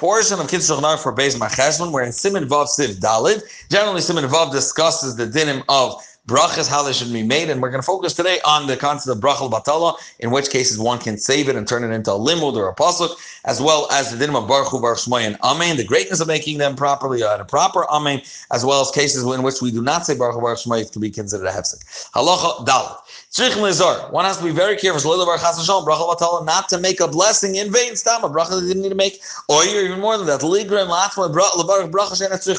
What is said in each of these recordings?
portion of Kitzur Shulchan for Beis Macheshvan, where in Siman Vav Siv Dalid, generally Siman Vav discusses the dinim of brachas, how they should be made. And we're going to focus today on the concept of brachal batala, in which cases one can save it and turn it into a limud or a pasuk, as well as the din of baruch hu, baruch and amen, the greatness of making them properly uh, and a proper amen, as well as cases in which we do not say baruch hu, baruch it can be considered a hefsek. Halacha dalit. One has to be very careful not to make a blessing in vain. Stop a bracha they didn't need to make, or even more than that,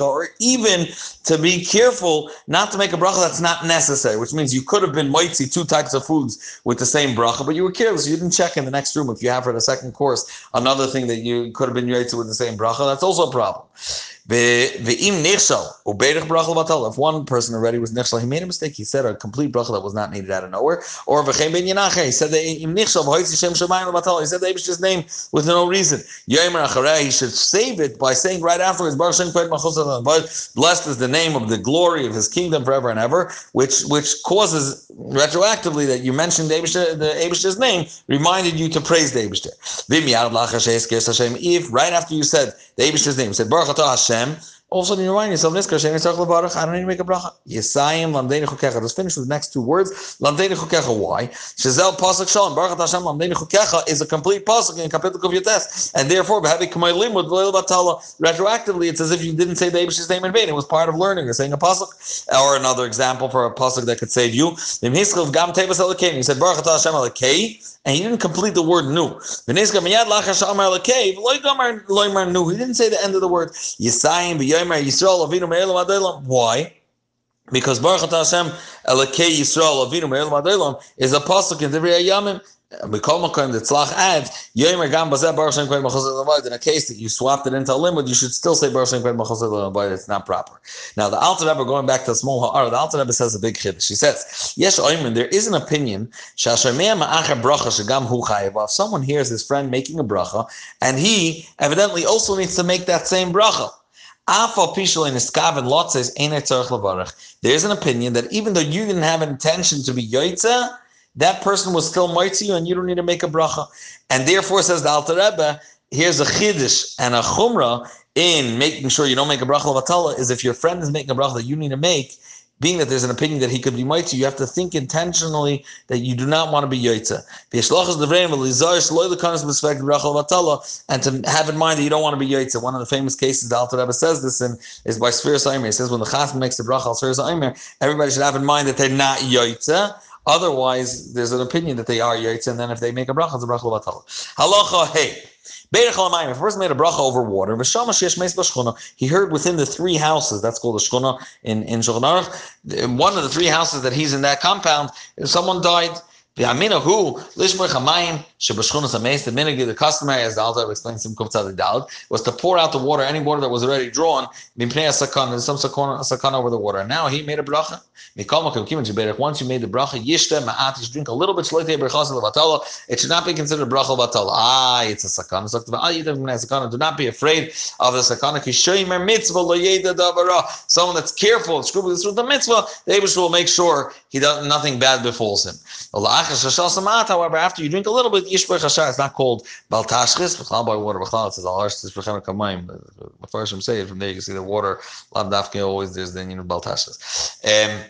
or even to be careful not to make a bracha that's not necessary, which means you could have been moitzi two types of foods with the same bracha, but you were careless. You didn't check in the next room if you have for the second course another thing that you could have been moitzi with the same bracha. That's also a problem. If one person already was nichshal, he made a mistake. He said a complete bracha that was not needed out of nowhere. Or he said the im nichshal, he said the Abish's name with no reason. He should save it by saying right afterwards, blessed is the name of the glory of his kingdom forever and ever, which which causes retroactively that you mentioned the Abish's name, reminded you to praise the Abishter. If right after you said the Abish's name, said Baruch Hashem, Hashem, all of a sudden you remind yourself, Niskar, Shem Yitzchak Levarach, I don't need to make a bracha. Yisayim, Lamdeini Chukecha. Let's finish with the next two words. Lamdeini Chukecha, why? Shazel Pasuk Shalom, Baruch Atah Hashem, Lamdeini Chukecha is a complete Pasuk in Kapitel Kuvyates. And therefore, having Kamay Limud, Leil Batala, retroactively, it's as if you didn't say the Abish's name in vain. It was part of learning. You're saying a Pasuk. Or another example for a Pasuk that could save you. Gam Tevas Elakein. You said, Baruch Atah Hashem Elakei and he didn't complete the word nu. He didn't say the end of the word. Why? Because Baruch Hashem Elokei Yisrael Avinu Me'elam Adelam is a pasuk in the Yamim. Mikol the Gam Bazeh Baruch Shem Kved Machos In a case that you swapped it into a limud, you should still say Baruch Shem Kved Machos It's not proper. Now, the Alter Rebbe, going back to the small Ha'ar, the Alter Rebbe says a big chiddush. She says, Yes there is an opinion. If someone hears his friend making a bracha, and he evidently also needs to make that same bracha, there is an opinion that even though you didn't have an intention to be yoitza, that person was still you and you don't need to make a bracha. And therefore, says the Alter Rebbe, here's a chiddush and a chumrah in making sure you don't make a bracha of is if your friend is making a bracha that you need to make, being that there's an opinion that he could be mighty, you have to think intentionally that you do not want to be yoitza. And to have in mind that you don't want to be yoitza. One of the famous cases the Alter Rebbe says this in is by Sfir Saimer. He says when the chasm makes the bracha al Sfir everybody should have in mind that they're not yoitza. Otherwise, there's an opinion that they are yaitz, and then if they make a bracha, it's a bracha batala. Halacha hey. If a person made a bracha over water, he heard within the three houses, that's called a shchuna in, in Shulchan one of the three houses that he's in that compound, someone died, who shebashchunas ameis. The minhag, the customary, as the Alter explains Dal, was to pour out the water, any water that was already drawn, sakana, some sakana, over the water. And now he made a bracha. Once you made the bracha, yishte ma'at, you drink a little bit. It should not be considered a bracha. Ah, it's a sakana. Do not be afraid of the sakana. Someone that's careful, scrupulous with the mitzvah, the Abish will make sure he does nothing bad befalls him. However, after you drink a little bit, Yishbech Hashar, it's not called Baltashchis, B'chlal by water, B'chlal, it says Al-Harsh, B'chem Kamayim. The first say it, from there you can see the water, Lav Dafke, always there's the, you know, Baltashchis. Um,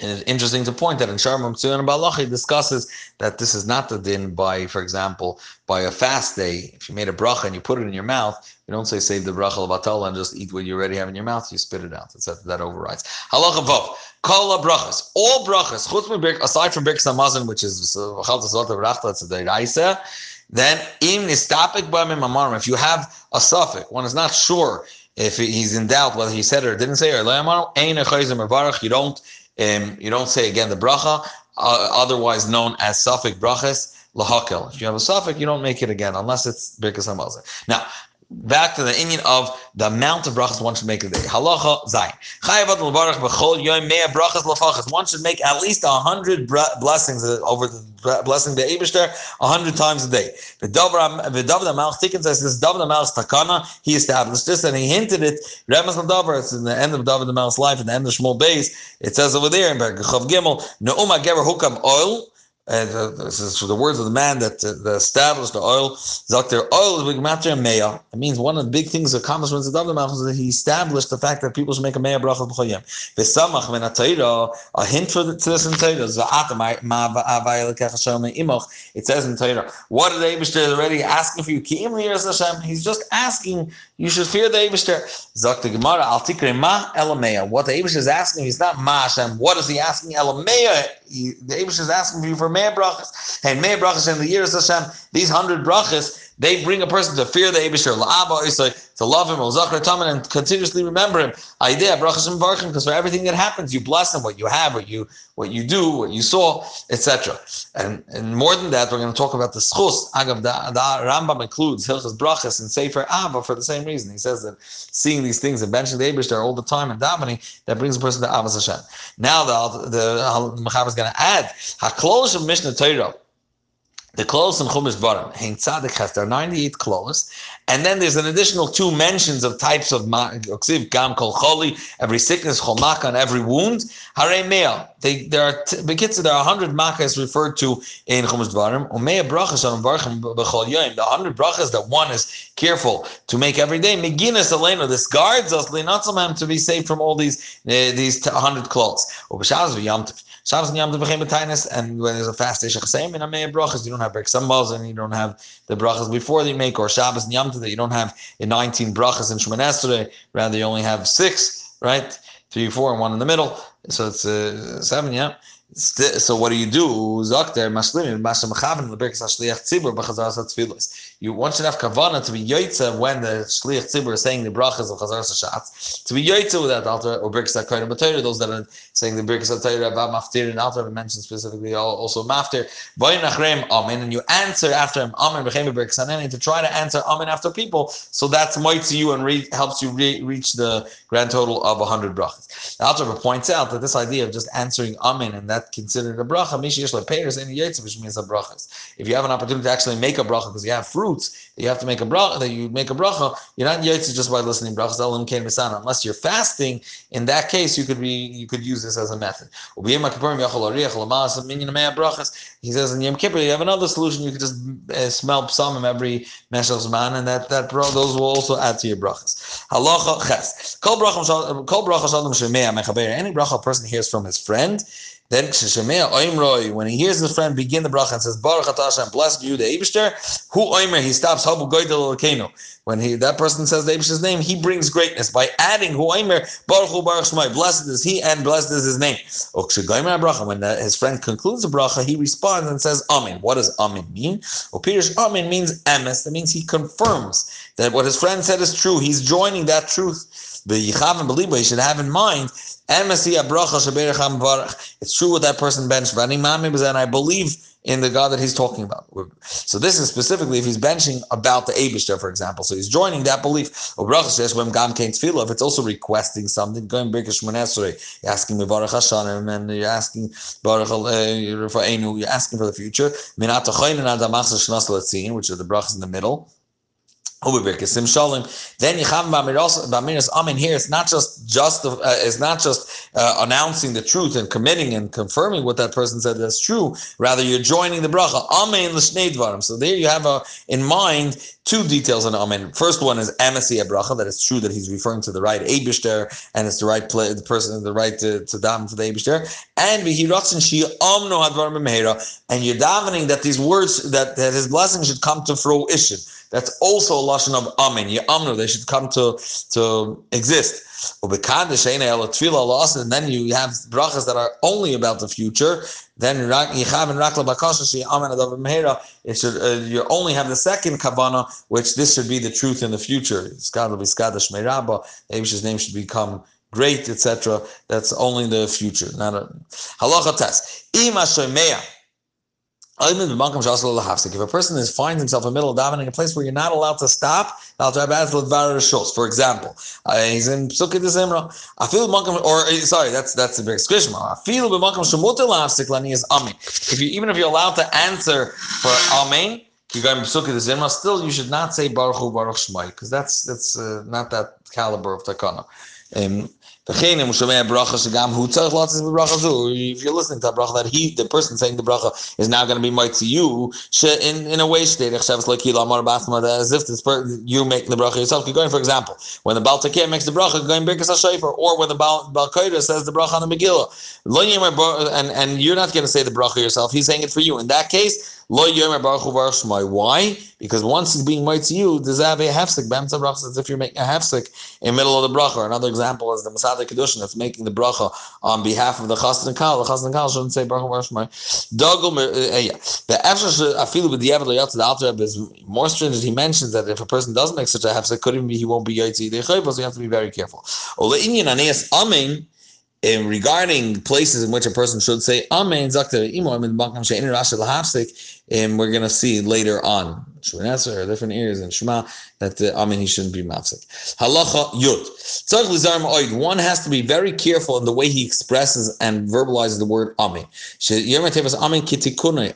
and it's interesting to point that in Sharm Tzuyan Balachi discusses that this is not the din by, for example, by a fast day. If you made a bracha and you put it in your mouth, you don't say save the bracha of and just eat what you already have in your mouth. You spit it out. That, that overrides. Halacha Vov. Kol brachas. All brachas. Aside from Birkas Hamazon, which is uh, Chaltas of Rachta, it's the. Then im nistapik b'mim If you have a suffix, one is not sure if he's in doubt whether he said it or didn't say it, you don't um, you don't say again the bracha, uh, otherwise known as suffix brachas lahakel. If you have a suffix, you don't make it again unless it's birkas hamazon. Now, back to the Indian of the amount of brachas one should make a day. Halacha zayin. Chayavat levarach b'chol yom mea brachas lefachas. One should make at least a hundred blessings uh, over the blessing the Eibushter a hundred times a day. David Amalch Tikkun says this David Amalch's takana. He established this and he hinted it. Remes Davar. It's in the end of David Amalch's life, in the end of Shmuel Beis. It says over there in Bergachav Gimel, Neuma Gever Hukam Oil. Uh, this is the words of the man that, uh, that established the oil. Zakter oil is big meya. It means one of the big things, accomplishments of David is that he established the fact that people should make a meya bracha b'choyim. V'samach min Torah, a hint for the, to this in Torah. It says in Torah, what did Abishter already asking for you? He's just asking you should fear the Abishter. Zakter Gemara al tikre ma elameya. What the Abishter is asking, he's not ma Hashem. What is he asking? Elameya. The Abishter is asking for you for Meir brachas. And Meir brachas in the years of Hashem, these hundred brachas, they bring a person to fear the Abishter, to love him, Zachar Taman, and continuously remember him. Idea brachas and because for everything that happens, you bless him, what you have, what you what you do, what you saw, etc. And and more than that, we're going to talk about the schus. Agav, the, the Rambam includes hilchas brachas and sefer Ava for the same reason. He says that seeing these things and benching the Abishter all the time and davening that brings a person to Avas Hashem. Now the the Mechaber is going to add haklosh of Mishneh Torah the clothes in Chumash Barim, Hein Tzadik has there are 98 clothes, and then there's an additional two mentions of types of Oksiv, Gam Kol Choli, every sickness, Chol and every wound. Hare Mea, they, there are, Bekitza, there are 100 Makas referred to in Chumash Barim, Umea Brachas on Barchim Bechol Yoim, the 100 Brachas that one is careful to make every day. Meginas Elena, this guards us, to be saved from all these, uh, these 100 clothes. Ubashaz Yamtiv. Shabbos and Yom Tov and when there's a fast day and Amei brachas, you don't have Berk Sambals and you don't have the brachas before they make, or Shabbos and Yom Tov that you don't have in 19 brachas in Shemon rather you only have six, right? Three, four, and one in the middle. So it's uh, seven, yeah. So what do you do? Maslimin. You one should have kavana to be yoytza when the shliach tzibur is saying the brachas of chazaras hashatz. To be yoytza with that altar or berkas hakoyin b'tayra. Those that are saying the berkas hatayra about maftir and altar mentioned specifically also maftir. Vayin achrem amen and you answer after him amen b'chem berkas haneni to try to answer amen after people. So that's moitzi you and re- helps you re- reach the grand total of hundred brachas. The altar points out that this idea of just answering amen and that considered a bracha. Mishiyesh lepeiros any yaitz, which means a brachas. If you have an opportunity to actually make a bracha because you have fruits, you have to make a bracha. That you make a bracha, you're not yaitz just by listening brachas. Unless you're fasting, in that case, you could be you could use this as a method. He says in Yom Kippur you have another solution. You could just uh, smell psalmim every meshach man, and that that bro, those will also add to your brachas. Halacha ches. Kol bracha shalom shemei mechaber. Any bracha a person hears from his friend. Then when he hears his friend begin the bracha and says Baruch Hashem, blessed you the Eibushter, who Oimer he stops Habu Goydel Elkeinu. When he that person says the Eibushter's name, he brings greatness by adding who Oimer Baruch Hu Baruch Shmai. Blessed is he and blessed is his name. When his friend concludes the bracha, he responds and says Amen. What does Amen mean? Opirish Amen means emes. That means he confirms that what his friend said is true. He's joining that truth. The Yichav and Beliba, he should have in mind it's true what that person benched, and I believe in the God that he's talking about. So this is specifically if he's benching about the Abishter, for example. So he's joining that belief. If it's also requesting something, going you're asking me Baruch Hashanim, and you're asking Baruch uh, you're asking for the future. Which are the brachas in the middle. Then Yechav Bamiras Amen here. It's not just just uh, it's not just uh, announcing the truth and committing and confirming what that person said that's true. Rather, you're joining the bracha Amen l'shnei. So there you have a, in mind two details on Amen. First one is Amasi bracha that it's true that he's referring to the right Abishter and it's the right play, the person the right to, to daven to the Abishter. And v'hiratzin shi amno hadvarim and you're davening that these words that, that his blessing should come to fruition. That's also a lashon of amen. Amnu, they should come to to exist. And then you have brachas that are only about the future. Then it should uh, you only have the second kavana, which this should be the truth in the future. His name should become great, etc. That's only the future, not a halacha test. If a person is finds himself in the middle of davening, a place where you're not allowed to stop, for example, uh, he's in Psukei Zimra. I feel or uh, sorry, that's that's a big squishma. I feel is amen. If you even if you're allowed to answer for amen, you go in Psukei Zimra. Still, you should not say Baruch Hu Baruch Shmai because that's that's uh, not that caliber of takana. Um, If you're listening to a bracha that he, the person saying the bracha, is now going to be might to you, in, in a way, as if this person, you make the bracha yourself. You're going, for example, when the Baal makes the bracha, going Birkas HaShayfer, or when the Baal, Baal says the bracha on the Megillah. And, and you're not going to say the bracha yourself, he's saying it for you. In that case, Lo Yomer Baruch Hu Baruch Shmai. Why? Because once it's being made to you, does have a hefsek? B'emtza bracha as if you're making a hefsek in the middle of the bracha. Another example is the Masada Kedushin that's making the bracha on behalf of the Chastan Kal. The Chastan Kal shouldn't say Baruch Hu Baruch Shmai. Dogel uh, The Efshar Afilu Eved Loyat the Alter is more stringent. He mentions that if a person does make such a hefsek, could even be he won't be Yotzi Dechayv, so you have to be very careful. Ole Inyan Aneas Amen in regarding places in which a person should say Amen, Zakta Imo, Amen, Bankam Shein Rashi Lahafsik, and we're to see later on, Shmonesser or different areas in Shema, that uh, Amen, he shouldn't be mafsik. Halacha Yud. One has to be very careful in the way he expresses and verbalizes the word Amen.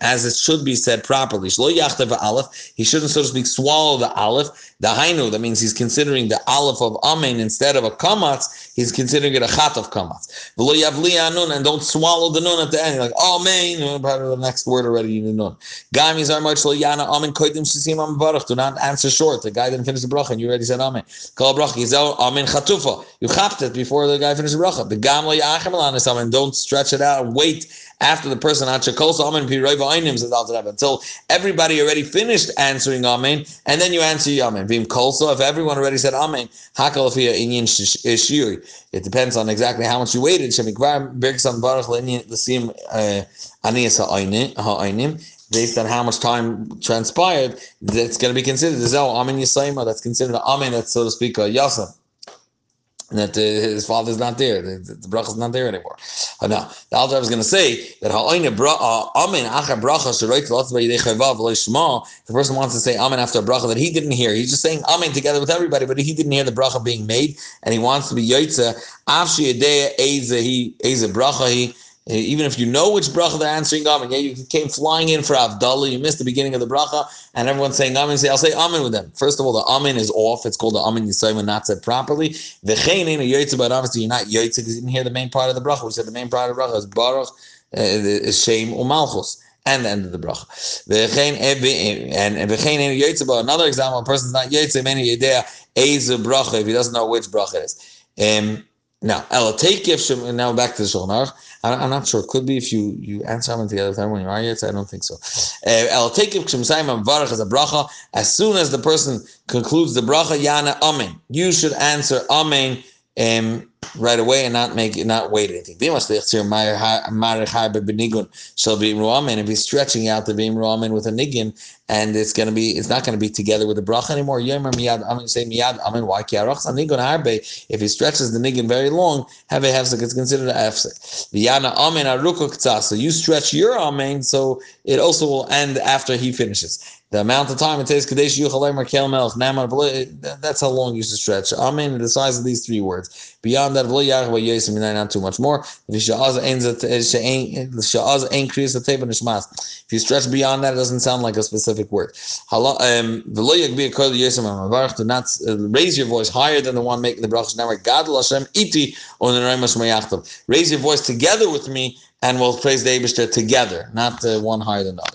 As it should be said properly. He shouldn't, so to speak, swallow the aleph. The hainu, that means he's considering the aleph of Amen instead of a kamatz, he's considering it a chat of kamatz. And don't swallow the nun at the end. You're like, Amen, of the next word already in the nun. Guy means Amen koidim shisim am Baruch. Do not answer short. The guy didn't finish the bracha and you already said Amen. Call bracha. He's oh, Amen Chatufa. You chapped it before the guy finished the bracha. The Gam lo Amen. Don't stretch it out wait after the person until everybody already finished answering Amen, and then you answer Amen. Vim Kolso, if everyone already said Amen, eh, it depends on exactly how much you waited. Based on how much time transpired, that's going to be considered as oh, Amen Yisayma, that's considered Amen, that's so to speak a Yasa that uh, his father's not there, the, the, the bracha is not there anymore. Uh, now, the Alter was going to say that uh, amen achar bracha the person wants to say amen after a bracha that he didn't hear. He's just saying amen together with everybody, but he didn't hear the bracha being made, and he wants to be yotze. Afshi yedei eze he eze bracha he even if you know which bracha they're answering Amen, yeah, you came flying in for Avdallah, you missed the beginning of the bracha, and everyone's saying Amen, say, I'll say Amen with them. First of all, the Amen is off. It's called the Amen Yisayim and not said properly. The Chayin ain't a Yoitza, but obviously you're not Yoitza because you didn't hear the main part of the bracha. We said the main part of the bracha is Baruch, uh, is Shem Umalchus. And the end of the bracha. The Chayinim and the yyitzbah, another example, a person's not Yoitza, many idea, Eze bracha, if he doesn't know which bracha it is. Um, now, Ella take if sh now back to the Shulchan I'm not sure. It could be if you you answer them together time when you are yet. I don't think so. Uh, I'll take it as a bracha. As soon as the person concludes the bracha, yana amen. You should answer amen um, right away and not make not wait anything. So be If he's stretching out the beam ramen with a niggin, and it's gonna be it's not gonna be together with the bracha anymore. miyad amen say miyad amen why If he stretches the niggin very long, have a hefsek. It's considered a hefsek. V'yana amen arukuk So you stretch your amen, so it also will end after he finishes the amount of time it takes Kadesh Yuchalei Markel Melch Namar that's how long you should stretch. Amen. The size of these three words. Beyond that, not too much more. If you stretch beyond that, it doesn't sound like a specific word. Um, do not uh, raise your voice higher than the one making the brachas. Raise your voice together with me, and we'll praise the Abishter together, not uh, one higher than the other.